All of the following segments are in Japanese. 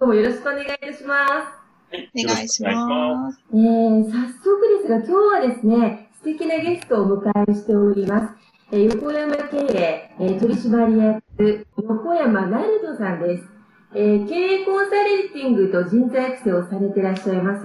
今日もよろしくお願いいたしますお願いします。えー、早速ですが、今日はですね、素敵なゲストをお迎えしております。えー横山経営、えー取締役、横山なるとさんです。えー経営コンサルティングと人材育成をされていらっしゃいます。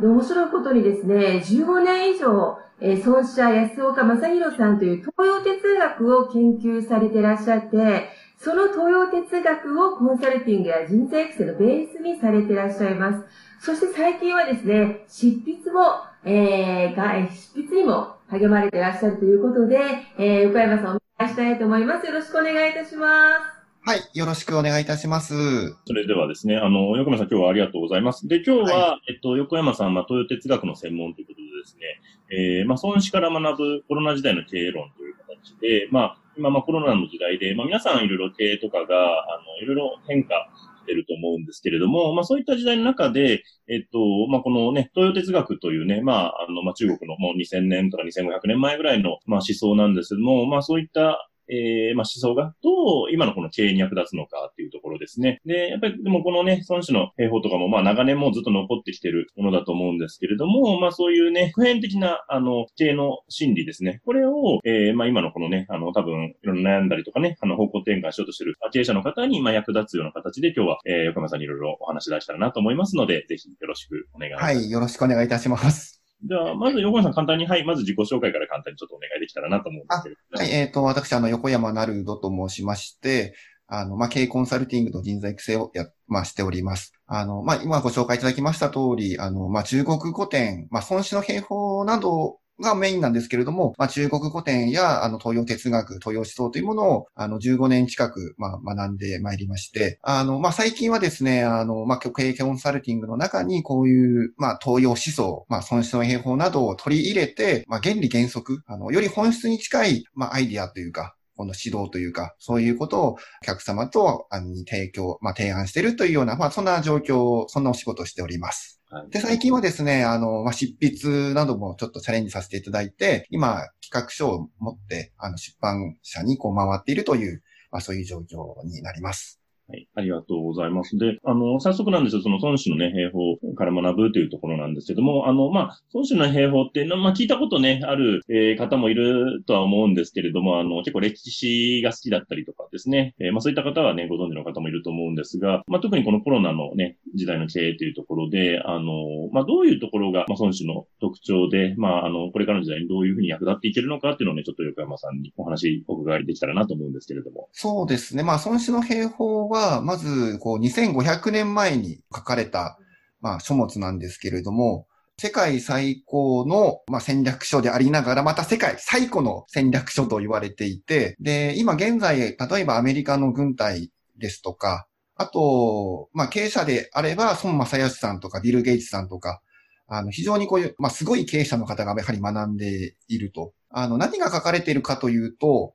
で面白いことにですね、15年以上、えー孫社安岡正宏さんという東洋哲学を研究されていらっしゃって、その東洋哲学をコンサルティングや人材育成のベースにされていらっしゃいます。そして最近はですね、執筆も、えー、執筆にも励まれていらっしゃるということで、えー、横山さんお願いしたいと思います。よろしくお願いいたします。はい。よろしくお願いいたします。それではですね、あの、横山さん今日はありがとうございます。で、今日は、えっと、横山さんは東洋哲学の専門ということでですね、えー、まあ、孫子から学ぶコロナ時代の経営論という形で、まあ、今、まあ、コロナの時代で、まあ、皆さんいろいろ経営とかが、あの、いろいろ変化してると思うんですけれども、まあ、そういった時代の中で、えっと、まあ、このね、東洋哲学というね、まあ、あの、まあ、中国のもう2000年とか2500年前ぐらいの、まあ、思想なんですけども、まあ、そういった、えー、まあ、思想がどう今のこの経営に役立つのかっていうところですね。で、やっぱりでもこのね、孫子の兵法とかもまあ長年もずっと残ってきてるものだと思うんですけれども、まあそういうね、普遍的なあの経営の心理ですね。これを、えー、まあ今のこのね、あの多分いろんな悩んだりとかね、あの方向転換しようとしてる経営者の方にまあ役立つような形で今日は、えー、横山さんにいろいろお話し出したらなと思いますので、ぜひよろしくお願いします。はい。よろしくお願いいたします。じゃあ、まず横山さん簡単に、はい、まず自己紹介から簡単にちょっとお願いできたらなと思うんですけれども。はい。えっ、と、私、あの、横山なるどと申しまして、あの、まあ、経営コンサルティングと人材育成をや、まあ、しております。あの、まあ、今ご紹介いただきました通り、あの、まあ、中国語典、まあ、孫子の兵法などがメインなんですけれども、まあ、中国古典や、あの、東洋哲学、東洋思想というものを、あの、15年近く、まあ、学んでまいりまして、あの、まあ、最近はですね、あの、まあ、経営コンサルティングの中に、こういう、まあ、東洋思想、まあ、孫子の兵法などを取り入れて、まあ、原理原則、あの、より本質に近い、まあ、アイディアというか、この指導というか、そういうことをお客様と、あの、提供、まあ、提案しているというような、まあ、そんな状況、そんなお仕事をしております。で、最近はですね、あの、まあ、執筆などもちょっとチャレンジさせていただいて、今、企画書を持って、あの、出版社にこう回っているという、まあ、そういう状況になります。はい。ありがとうございます。で、あの、早速なんですよ、その孫子のね、兵法から学ぶというところなんですけども、あの、まあ、孫子の兵法っていうのは、まあ、聞いたことね、ある、えー方もいるとは思うんですけれども、あの、結構歴史が好きだったりとかですね、えーまあ、そういった方はね、ご存知の方もいると思うんですが、まあ、特にこのコロナのね、時代の経営というところで、あの、まあ、どういうところが、まあ、孫子の特徴で、まあ、あの、これからの時代にどういうふうに役立っていけるのかっていうのをね、ちょっと横山さんにお話お伺いできたらなと思うんですけれども。そうですね。まあ、孫子の兵法は、はまず、こう、2500年前に書かれた、まあ、書物なんですけれども、世界最高の、まあ、戦略書でありながら、また世界最古の戦略書と言われていて、で、今現在、例えばアメリカの軍隊ですとか、あと、まあ、経営者であれば、孫正義さんとか、ビル・ゲイツさんとか、あの、非常にこういう、まあ、すごい経営者の方がやはり学んでいると。あの、何が書かれているかというと、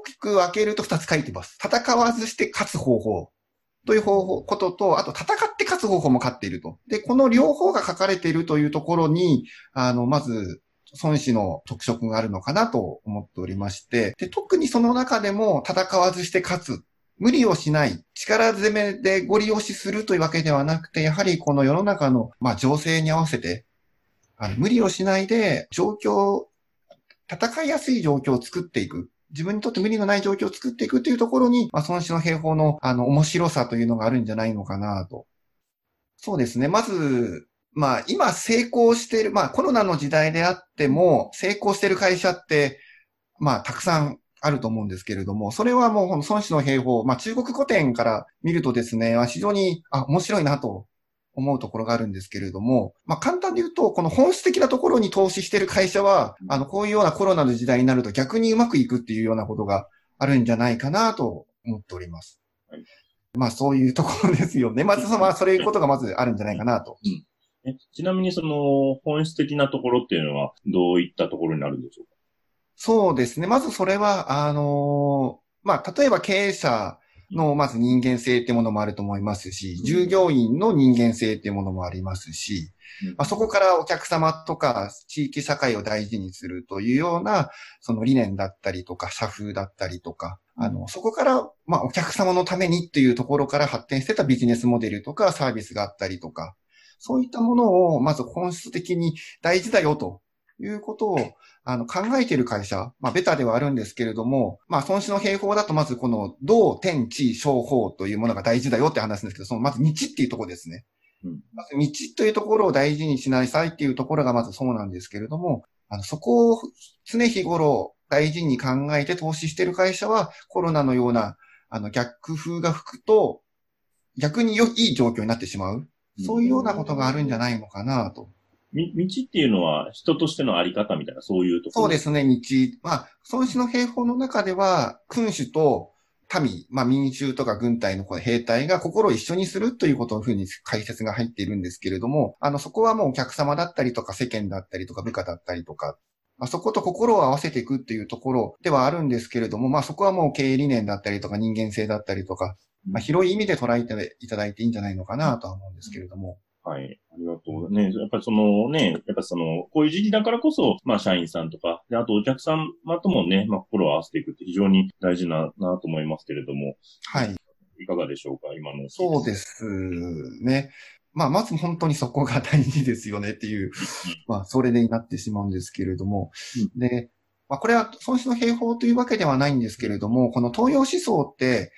大きく分けると2つ書いてます。戦わずして勝つ方法という方法、ことと、あと戦って勝つ方法も勝っていると。で、この両方が書かれているというところに、あの、まず、孫子の特色があるのかなと思っておりまして、で、特にその中でも戦わずして勝つ。無理をしない、力攻めでご利用しするというわけではなくて、やはりこの世の中の、まあ、情勢に合わせて、あの無理をしないで、状況、戦いやすい状況を作っていく。自分にとって無理のない状況を作っていくというところに、まあ、孫子の兵法の、あの、面白さというのがあるんじゃないのかなと。そうですね。まず、まあ、今成功している、まあ、コロナの時代であっても、成功している会社って、まあ、たくさんあると思うんですけれども、それはもう、孫子の兵法、まあ、中国古典から見るとですね、非常に、あ、面白いなと思うところがあるんですけれども、まあ、簡単に言うと、この本質的なところに投資している会社は、あの、こういうようなコロナの時代になると逆にうまくいくっていうようなことがあるんじゃないかなと思っております。はい、まあ、そういうところですよね。まず、まあ、そういうことがまずあるんじゃないかなと。うんえちなみにその本質的なところっていうのはどういったところになるんでしょうか？そうですね。まずそれは、あのー、まあ、例えば経営者の、まず人間性っていうものもあると思いますし、従業員の人間性っていうものもありますし、まあ、そこからお客様とか地域社会を大事にするというような、その理念だったりとか、社風だったりとか、あの、そこから、まあ、お客様のためにっていうところから発展してたビジネスモデルとかサービスがあったりとか、そういったものを、まず本質的に大事だよということを、あの、考えている会社、まあ、ベタではあるんですけれども、まあ、孫子の兵法だと、まずこの、道、天、地、小法というものが大事だよって話なんですけど、その、まず道っていうところですね。うん、まず道というところを大事にしなさいっていうところがまずそうなんですけれども、あの、そこを常日頃大事に考えて投資している会社は、コロナのような、あの、逆風が吹くと、逆に良い状況になってしまう。そういうようなことがあるんじゃないのかなと。み、道っていうのは人としてのあり方みたいな、そういうところ？そうですね、道。まあ、孫子の兵法の中では、君主と民、まあ民衆とか軍隊の兵隊が心を一緒にするということをふうに解説が入っているんですけれども、あの、そこはもうお客様だったりとか世間だったりとか部下だったりとか、まあ、そこと心を合わせていくっていうところではあるんですけれども、まあそこはもう経営理念だったりとか人間性だったりとか、まあ広い意味で捉えていただいていいんじゃないのかなとは思うんですけれども。はい。ありがとう。ね、やっぱりそのね、やっぱその、こういう時期だからこそ、まあ社員さんとか、で、あとお客様ともね、まあ心を合わせていくって非常に大事な、なと思いますけれども。はい。いかがでしょうか、今の。そうですね。まあ、まず本当にそこが大事ですよねっていう、まあ、それでになってしまうんですけれども。うん、で、まあ、これは孫子の兵法というわけではないんですけれども、この東洋思想って、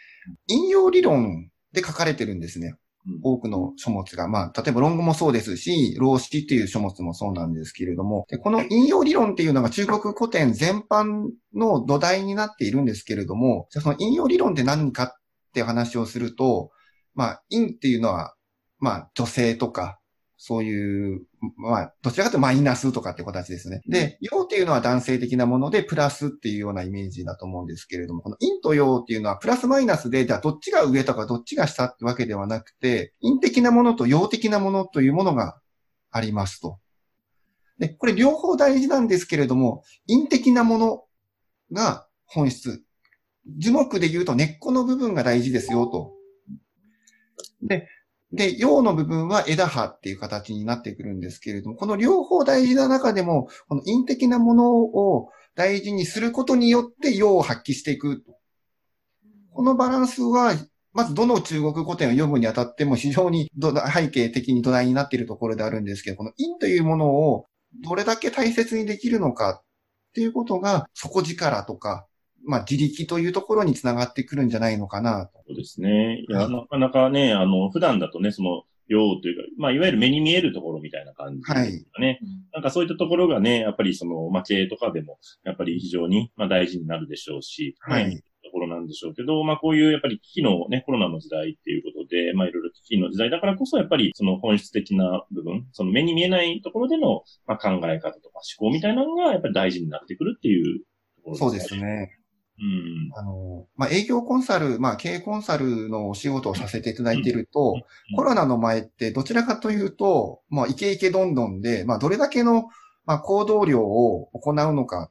引用理論で書かれてるんですね。多くの書物が、まあ、例えば論語もそうですし、老子っていう書物もそうなんですけれども、でこの引用理論っていうのが中国古典全般の土台になっているんですけれども、じゃその引用理論って何かって話をすると、まあ、陰っていうのは、まあ、女性とか、そういう、まあ、どちらかというとマイナスとかって形ですね。で、陽っていうのは男性的なもので、プラスっていうようなイメージだと思うんですけれども、この陰と陽っていうのはプラスマイナスで、じゃあどっちが上とかどっちが下ってわけではなくて、陰的なものと陽的なものというものがありますと。で、これ両方大事なんですけれども、陰的なものが本質。樹木で言うと根っこの部分が大事ですよと。で、で、陽の部分は枝葉っていう形になってくるんですけれども、この両方大事な中でも、この陰的なものを大事にすることによって陽を発揮していく。このバランスは、まずどの中国古典を読むにあたっても非常に背景的に土台になっているところであるんですけど、この陰というものをどれだけ大切にできるのかっていうことが底力とかまあ、自力というところにつながってくるんじゃないのかなと。そうですね。いや、なかなかね、あの、普段だとね、その、用というか、まあ、いわゆる目に見えるところみたいな感じですかね。はい。なんかそういったところがね、やっぱりその、まあ、経営とかでも、やっぱり非常に、まあ、大事になるでしょうし、はい。ところなんでしょうけど、まあ、こういうやっぱり危機のね、コロナの時代っていうことで、まあ、いろいろ危機の時代だからこそ、やっぱりその本質的な部分、その目に見えないところでの、まあ、考え方とか思考みたいなのが、やっぱり大事になってくるっていうところですね。そうですね。うん、あの、まあ、営業コンサル、まあ、経営コンサルのお仕事をさせていただいていると、うん、コロナの前ってどちらかというと、まあ、イケイケどんどんで、まあ、どれだけの、まあ、行動量を行うのか、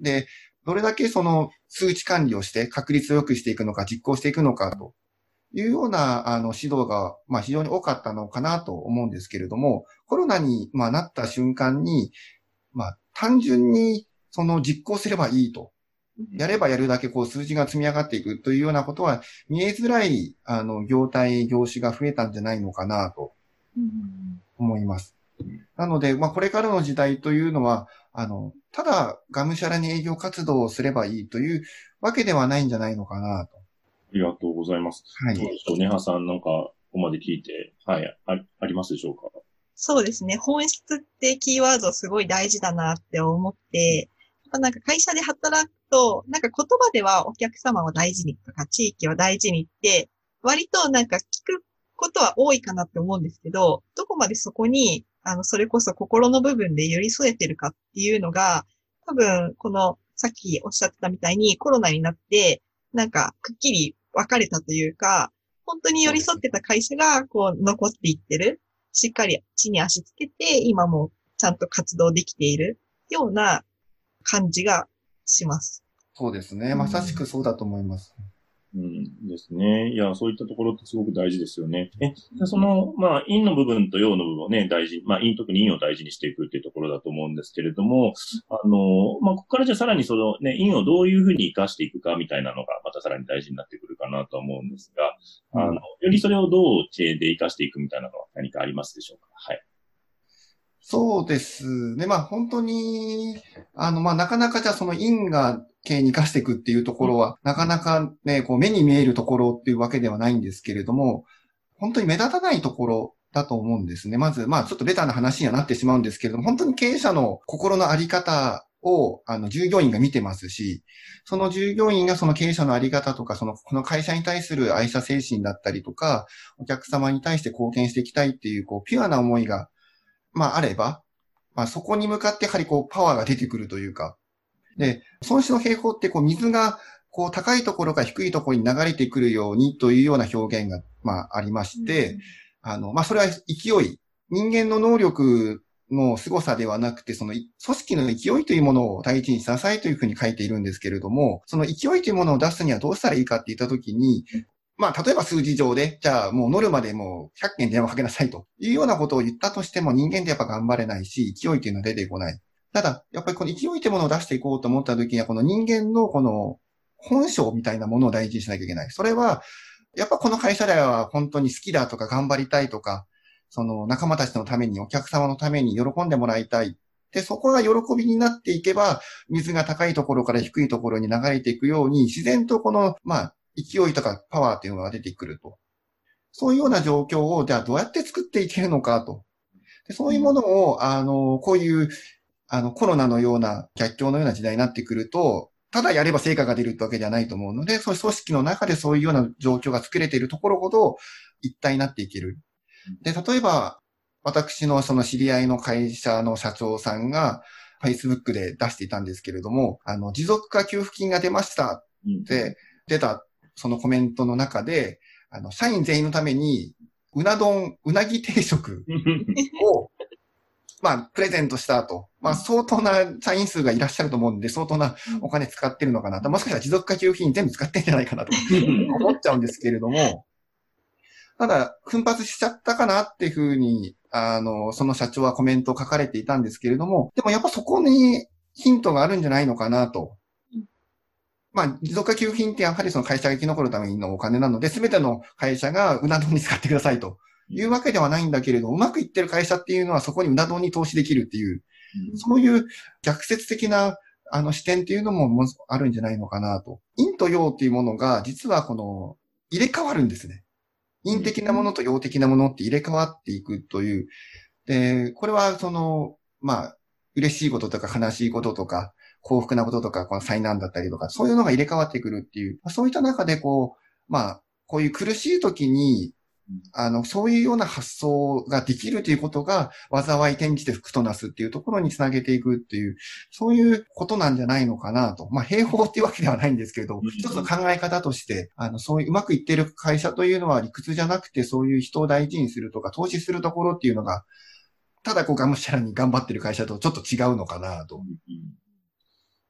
で、どれだけその数値管理をして確率を良くしていくのか、実行していくのかと。いうような、あの、指導が、まあ、非常に多かったのかなと思うんですけれども、コロナに、まあ、なった瞬間に、まあ、単純に、その実行すればいいと。やればやるだけこう数字が積み上がっていくというようなことは見えづらい、あの、業態、業種が増えたんじゃないのかなと思います。なので、まあ、これからの時代というのは、あの、ただ、がむしゃらに営業活動をすればいいというわけではないんじゃないのかなと。ありがとうございます。はい。そうですね、はさんなんか、ここまで聞いて、はい、あありますでしょうか？そうですね。本質ってキーワードすごい大事だなって思って、なんか会社で働くと、なんか言葉ではお客様を大事にとか地域を大事にって、割となんか聞くことは多いかなって思うんですけど、どこまでそこに、あの、それこそ心の部分で寄り添えてるかっていうのが、多分、この、さっきおっしゃってたみたいにコロナになって、なんか、くっきり分かれたというか、本当に寄り添ってた会社が、こう、残っていってる。しっかり地に足つけて、今もちゃんと活動できているような感じがします。そうですね。まさしくそうだと思います。うんうんですね。いや、そういったところってすごく大事ですよね。え、その、まあ、陰の部分と陽の部分をね、大事、まあ、陰、特に陰を大事にしていくっていうところだと思うんですけれども、あの、まあ、ここからじゃあさらにそのね、陰をどういうふうに活かしていくかみたいなのが、またさらに大事になってくるかなと思うんですが、あの、よりそれをどう知恵で活かしていくみたいなのは何かありますでしょうか？はい。そうですね。まあ本当に、あの、まあなかなかじゃあその因果系に活かしていくっていうところは、なかなかね、こう目に見えるところっていうわけではないんですけれども、本当に目立たないところだと思うんですね。まず、まあちょっとベタな話にはなってしまうんですけれども、本当に経営者の心のあり方を、あの、従業員が見てますし、その従業員がその経営者のあり方とか、その、この会社に対する愛社精神だったりとか、お客様に対して貢献していきたいっていう、こう、ピュアな思いがまああれば、まあそこに向かってやはりこうパワーが出てくるというか、で、損失の平方ってこう水がこう高いところから低いところに流れてくるようにというような表現がまあありまして、うん、あの、まあそれは勢い、人間の能力の凄さではなくて、その組織の勢いというものを第一にしなさいというふうに書いているんですけれども、その勢いというものを出すにはどうしたらいいかって言ったときに、まあ、例えば数字上で、じゃあもう乗るまでもう100件電話かけなさいというようなことを言ったとしても人間ってやっぱ頑張れないし、勢いっていうのは出てこない。ただ、やっぱりこの勢いってものを出していこうと思った時には、この人間のこの本性みたいなものを大事にしなきゃいけない。それは、やっぱこの会社では本当に好きだとか頑張りたいとか、その仲間たちのために、お客様のために喜んでもらいたい。で、そこが喜びになっていけば、水が高いところから低いところに流れていくように、自然とこの、まあ、勢いとかパワーっていうのが出てくると。そういうような状況を、じゃあどうやって作っていけるのかと。でそういうものを、あの、こういう、あの、コロナのような逆境のような時代になってくると、ただやれば成果が出るってわけではないと思うので、そういう組織の中でそういうような状況が作れているところほど一体になっていける。で、例えば、私のその知り合いの会社の社長さんが、Facebook で出していたんですけれども、あの、持続化給付金が出ましたって出たそのコメントの中で、あの、社員全員のために、うな丼、うなぎ定食 を、まあ、プレゼントした後、まあ、相当な社員数がいらっしゃると思うんで、相当なお金使ってるのかな。と、もしかしたら持続化給付金全部使ってんじゃないかなと 思っちゃうんですけれども、ただ、奮発しちゃったかなっていうふうに、あの、その社長はコメントを書かれていたんですけれども、でもやっぱそこにヒントがあるんじゃないのかなとまあ、持続化給付金ってやはりその会社が生き残るためのお金なので、すべての会社がうな丼に使ってくださいというわけではないんだけれど、うまくいってる会社っていうのはそこにうな丼に投資できるっていう、うん、そういう逆説的なあの視点っていうのもあるんじゃないのかなと。陰と陽っていうものが実はこの入れ替わるんですね。陰的なものと陽的なものって入れ替わっていくという。で、これはその、まあ、嬉しいこととか悲しいこととか、幸福なこととか、この災難だったりとか、そういうのが入れ替わってくるっていう、そういった中でこう、まあ、こういう苦しい時に、あの、そういうような発想ができるということが、災い転じて福となすっていうところにつなげていくっていう、そういうことなんじゃないのかなと。まあ、平方っていうわけではないんですけれど、一つの考え方として、あの、そういううまくいっている会社というのは理屈じゃなくて、そういう人を大事にするとか、投資するところっていうのが、ただこうがむしゃらに頑張ってる会社とちょっと違うのかなと。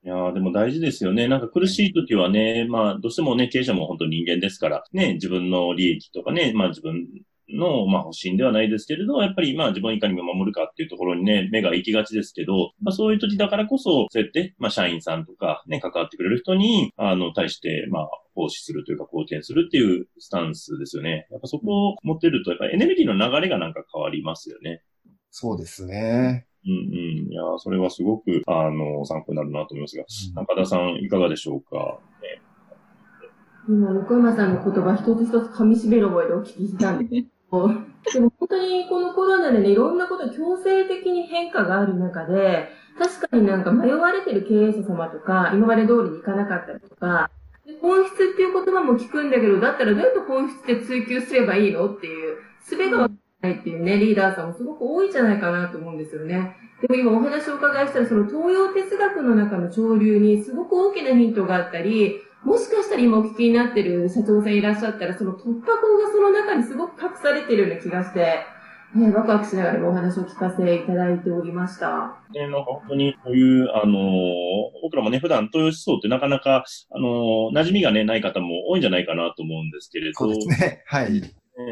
いやでも大事ですよね。なんか苦しい時はね、まあ、どうしてもね、経営者も本当人間ですから、ね、自分の利益とかね、まあ自分の、まあ、保身ではないですけれど、やっぱり、まあ、自分いかに守るかっていうところにね、目が行きがちですけど、まあ、そういう時だからこそ、そうやって、まあ、社員さんとか、ね、関わってくれる人に、あの、対して、まあ、奉仕するというか、貢献するっていうスタンスですよね。やっぱそこを持ってると、やっぱエネルギーの流れがなんか変わりますよね。そうですね。うんうん。いや、それはすごく、あの、参考になるなと思いますが、うん、中田さん、いかがでしょうか、ね、今、横山さんの言葉一つ一つ噛み締める覚えでお聞きしたんで、でも本当にこのコロナでね、いろんなこと強制的に変化がある中で、確かになんか迷われてる経営者様とか、今まで通りにいかなかったりとか、本質っていう言葉も聞くんだけど、だったらどうやって本質で追求すればいいのっていう、術がわからないっていうね、リーダーさんもすごく多いんじゃないかなと思うんですよね。でも今お話をお伺いしたら、その東洋哲学の中の潮流にすごく大きなヒントがあったり、もしかしたら今お聞きになってる社長さんいらっしゃったら、その突破口がその中にすごく隠されてるような気がして、ね、ワクワクしながらお話を聞かせいただいておりました。ね、なんか本当にこういう、あのー、僕らもね、普段豊洲層ってなかなか、あのー、馴染みがね、ない方も多いんじゃないかなと思うんですけれど。そうですね。はい。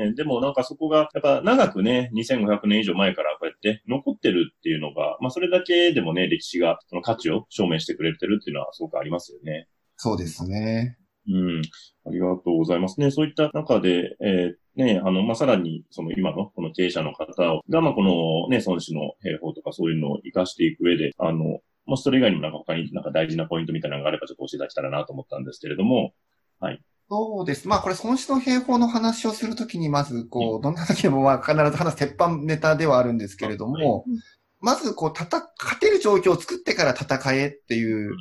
えでもなんかそこが、やっぱ長くね、2500年以上前からこうやって残ってるっていうのが、まあそれだけでもね、歴史がその価値を証明してくれてるっていうのはすごくありますよね。そうですね。うん。ありがとうございますね。そういった中で、えー、ね、あの、まあ、さらに、その今のこの経営者の方をが、まあ、このね、孫子の兵法とかそういうのを活かしていく上で、あの、もしそれ以外にもなんか他になんか大事なポイントみたいなのがあればちょっと教えていただけたらなと思ったんですけれども、はい。そうです。まあこれ、孫子の兵法の話をするときに、まず、こう、どんな時でもまあ必ず話す鉄板ネタではあるんですけれども、はい、まず、こう、たた、勝てる状況を作ってから戦えっていう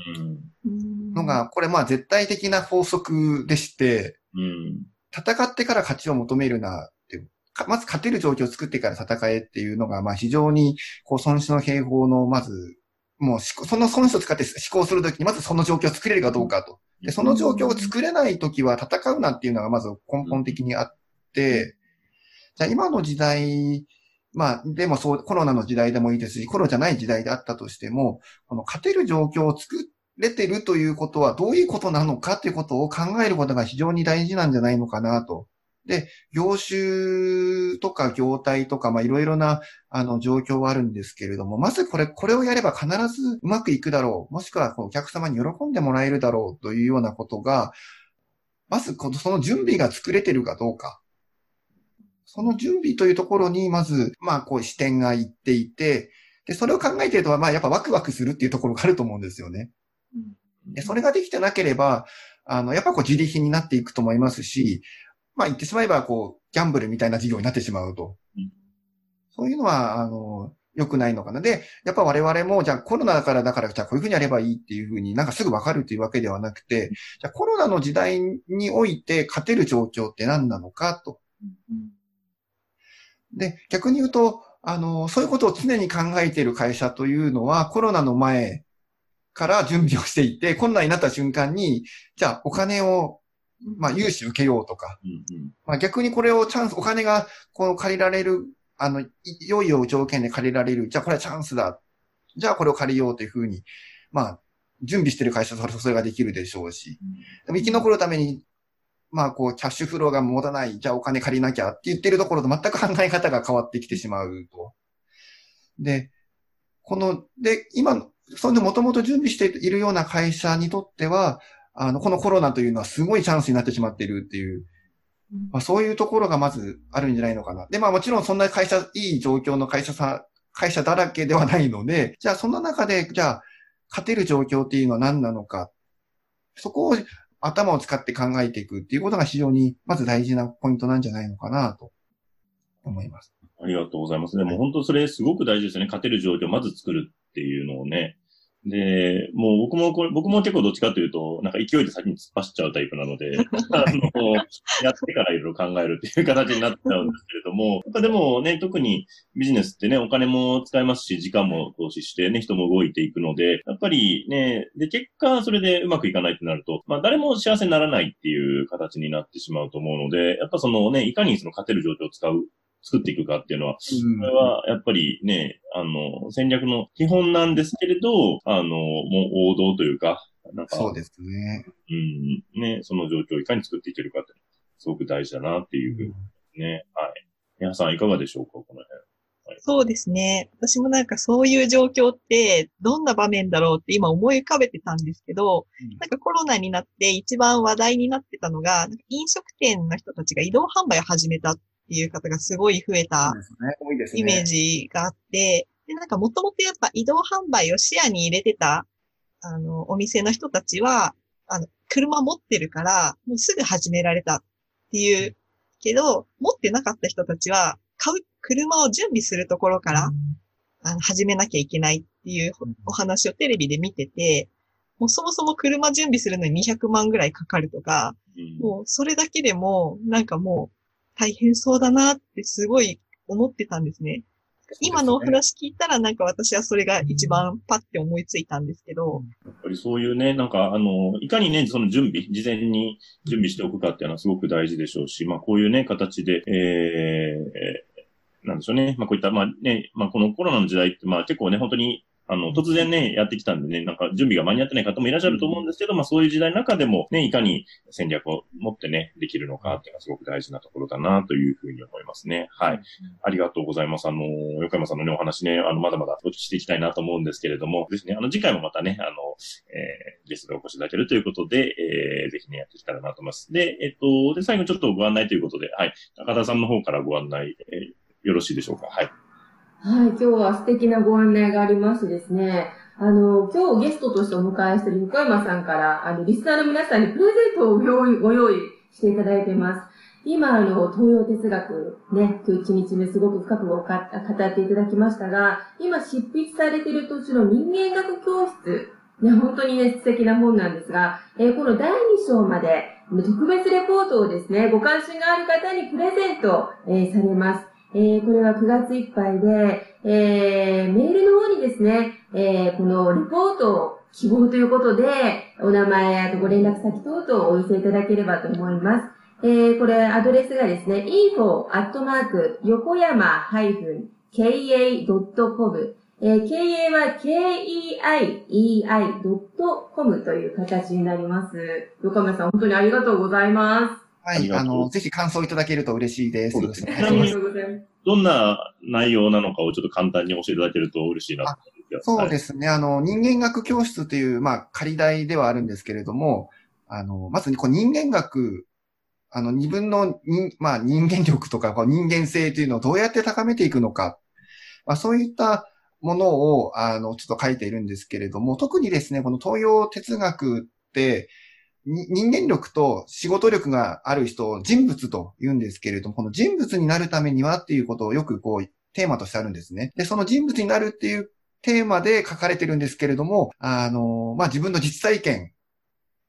のが、これまあ絶対的な法則でして、うん、戦ってから勝ちを求めるなってまず勝てる状況を作ってから戦えっていうのが、まあ非常に、こう、孫子の兵法の、まず、もう、その孫子を使って思考するときに、まずその状況を作れるかどうかと。で、その状況を作れないときは戦うなっていうのがまず根本的にあって、じゃあ今の時代、まあ、でもそう、コロナの時代でもいいですし、コロナじゃない時代であったとしても、この勝てる状況を作れてるということはどういうことなのかということを考えることが非常に大事なんじゃないのかなと。で、業種とか業態とか、まあいろいろな、あの、状況はあるんですけれども、まずこれ、これをやれば必ずうまくいくだろう。もしくはお客様に喜んでもらえるだろうというようなことが、まず、その準備が作れてるかどうか。その準備というところに、まず、まあ、こう視点がいっていて、で、それを考えていると、まあ、やっぱワクワクするっていうところがあると思うんですよね。で、それができてなければ、あの、やっぱこう自利品になっていくと思いますし、まあ言ってしまえば、こう、ギャンブルみたいな事業になってしまうと。そういうのは、あの、良くないのかな。で、やっぱ我々も、じゃあコロナだからだから、じゃあこういうふうにやればいいっていうふうになんかすぐわかるというわけではなくて、じゃあコロナの時代において勝てる状況って何なのかと。で、逆に言うと、あの、そういうことを常に考えている会社というのは、コロナの前から準備をしていて、コロナになった瞬間に、じゃあお金を、まあ、融資受けようとか、まあ、逆にこれをチャンス、お金がこう借りられる、あの、良い条件で借りられる。じゃあこれはチャンスだ。じゃあこれを借りようというふうに、まあ、準備してる会社とそれができるでしょうし、でも生き残るためにまあ、こう、キャッシュフローが持たない、じゃあお金借りなきゃ。って言ってるところと全く考え方が変わってきてしまうと。で、この、で、今、そんでもともと準備しているような会社にとっては、あの、このコロナというのはすごいチャンスになってしまっているっていう、まあ、そういうところがまずあるんじゃないのかな。で、まあもちろんそんな会社、いい状況の会社さ、会社だらけではないので、じゃあそんな中で、じゃあ、勝てる状況っていうのは何なのか。そこを頭を使って考えていくっていうことが非常に、まず大事なポイントなんじゃないのかなと思います。ありがとうございます。でも本当それすごく大事ですよね。勝てる状況をまず作るっていうのをね。で、もう僕もこれ、僕も結構どっちかというと、なんか勢いで先に突っ走っちゃうタイプなので、あの、やってからいろいろ考えるっていう形になっちゃうんですけれども、でもね、特にビジネスってね、お金も使いますし、時間も投資してね、人も動いていくので、やっぱりね、で、結果それでうまくいかないってなると、まあ誰も幸せにならないっていう形になってしまうと思うので、やっぱそのね、いかにその勝てる状況を使う作っていくかっていうのは、それはやっぱりね、あの、戦略の基本なんですけれど、あの、もう王道というか、なんか、そうですね。うん、ね、その状況をいかに作っていけるかって、すごく大事だなっていうふうにね、うん、はい。皆さんいかがでしょうか、この辺。はい、そうですね。私もなんかそういう状況ってどんな場面だろうって今思い浮かべてたんですけど、うん、なんかコロナになって一番話題になってたのが、飲食店の人たちが移動販売を始めたっいう方がすごい増えたイメージがあって、で、なんかもともとやっぱ移動販売を視野に入れてた、あの、お店の人たちは、あの、車持ってるから、もうすぐ始められたっていうけど、持ってなかった人たちは、買う、車を準備するところから、あの、始めなきゃいけないっていうお話をテレビで見てて、もうそもそも車準備するのに200万ぐらいかかるとか、うん。もうそれだけでも、なんかもう大変そうだなってすごい思ってたんですね。今のお話聞いたらなんか私はそれが一番パッて思いついたんですけど、やっぱりそういうね、なんか、あの、いかにね、その準備、事前に準備しておくかっていうのはすごく大事でしょうし、まあ、こういうね、形で、えー、なんでしょうね。まあ、こういった、まあね、まあ、このコロナの時代って、まあ、結構ね、本当に、あの、突然ね、やってきたんでね、なんか準備が間に合ってない方もいらっしゃると思うんですけど、まあそういう時代の中でもね、いかに戦略を持ってね、できるのかっていうのはすごく大事なところだなというふうに思いますね。はい。ありがとうございます。あの、横山さんのね、お話ね、あの、まだまだお聞きしていきたいなと思うんですけれども、ぜひね、あの、次回もまたね、あの、えー、ゲストでお越しいただけるということで、えー、ぜひね、やっていけたらなと思います。で、えっと、で、最後ちょっとご案内ということで、はい。高田さんの方からご案内、えーよろしいでしょうか？はい。はい、今日は素敵なご案内がありましてですね、あの、今日ゲストとしてお迎えしている横山さんから、あの、リスナーの皆さんにプレゼントをご用意ご用意していただいています。今、あの、東洋哲学、ね、今日一日目すごく深くおか語っていただきましたが、今執筆されている途中の人間学教室、ね、本当にね、素敵な本なんですが、えーこの第2章まで、特別レポートをですね、ご関心がある方にプレゼント、えーされます。えーこれは9月いっぱいで、えーメールの方にですね、えーこのレポートを希望ということで、お名前、あとご連絡先等々をお寄せいただければと思います。えーこれ、アドレスがですね、info アットマーク横山 -ka.com えー KA は KEIEI.com という形になります。横山さん、本当にありがとうございますはい。あの、ぜひ感想いただけると嬉しいです。そうですねす。ありがとうございます。どんな内容なのかをちょっと簡単に教えていただけると嬉しいなと思います。そうですね。あの、人間学教室という、まあ、仮題ではあるんですけれども、あの、まずこう人間学、あの、二分の人、まあ、人間力とか、こう人間性というのをどうやって高めていくのか、まあ、そういったものを、あの、ちょっと書いているんですけれども、特にですね、この東洋哲学って、に人間力と仕事力がある人を人物と言うんですけれども、この人物になるためにはっていうことをよくこう、テーマとしてあるんですね。で、その人物になるっていうテーマで書かれてるんですけれども、あの、まあ、自分の実体験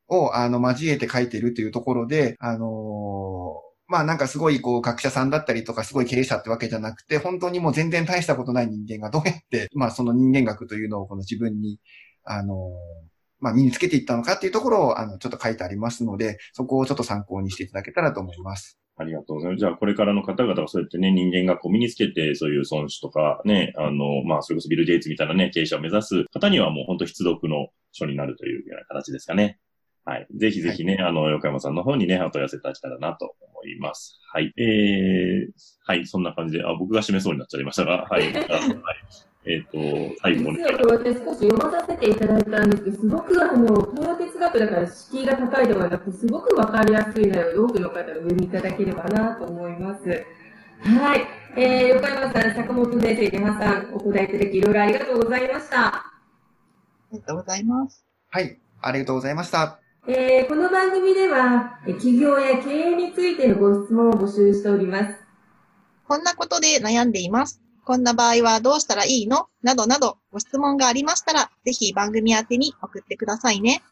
を、あの、交えて書いてるというところで、あの、まあ、なんかすごい、こう、学者さんだったりとか、すごい経営者ってわけじゃなくて、本当にもう全然大したことない人間がどうやって、まあ、その人間学というのをこの自分に、あの、まあ、身につけていったのかっていうところを、あの、ちょっと書いてありますので、そこをちょっと参考にしていただけたらと思います。ありがとうございます。じゃあ、これからの方々がそうやってね、人間学を身につけて、そういう損失とかね、あの、まあ、それこそビル・ゲイツみたいなね、経営者を目指す方にはもう本当必読の書になるというような形ですかね。はい。ぜひぜひね、あの、横山さんの方にね、お問い合わせいただけたらなと思います。はい。えー、はい、そんな感じで、あ、僕が締めそうになっちゃいましたが、はい。あ はい、えっ、と、最後に実。はこれ私少し読まさせていただいたんですけど、すごくあの、東洋哲学だから敷居が高いではなくて、すごくわかりやすいので、多くの方がお読みいただければなと思います。はい。えー、横山さん、坂本先生、山さん、お答えいただき、いろいろありがとうございました。ありがとうございます。はい。ありがとうございました。えーこの番組では、え企業や経営についてのご質問を募集しております。こんなことで悩んでいます。こんな場合はどうしたらいいの？などなどご質問がありましたら、ぜひ番組宛てに送ってくださいね。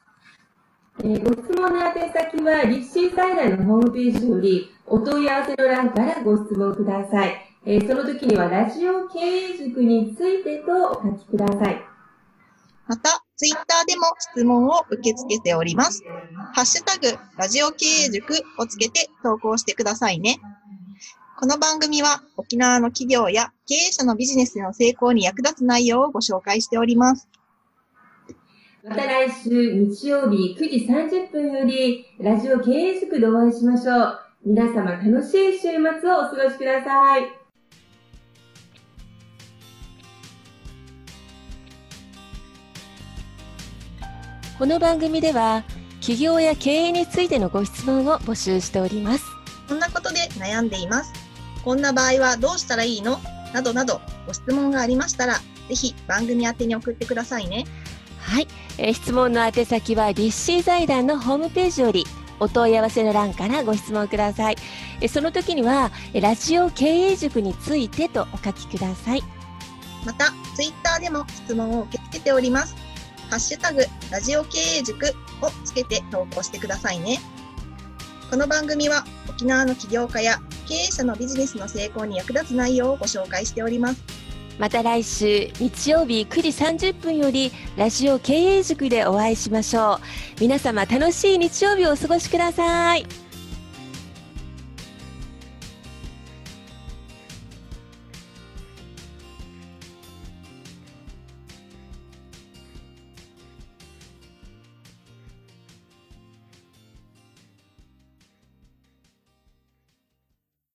えーご質問の宛先は、立志財団のホームページより、お問い合わせの欄からご質問ください。えーその時には、ラジオ経営塾についてとお書きください。また、ツイッターでも質問を受け付けております。ハッシュタグ、ラジオ経営塾をつけて投稿してくださいね。この番組は沖縄の企業や経営者のビジネスの成功に役立つ内容をご紹介しております。また来週日曜日9時30分より、ラジオ経営塾でお会いしましょう。皆様楽しい週末をお過ごしください。この番組では企業や経営についてのご質問を募集しておりますこんなことで悩んでいます。こんな場合はどうしたらいいの？などなどご質問がありましたら、ぜひ番組宛てに送ってくださいね。はい、えー質問の宛先は立志財団のホームページよりお問い合わせの欄からご質問ください、えその時には、えラジオ経営塾についてとお書きください。また、ツイッターでも質問を受け付けております。ハッシュタグ、ラジオ経営塾をつけて投稿してくださいね。この番組は沖縄の起業家や経営者のビジネスの成功に役立つ内容をご紹介しております。また来週日曜日9時30分よりラジオ経営塾でお会いしましょう。皆様楽しい日曜日をお過ごしください。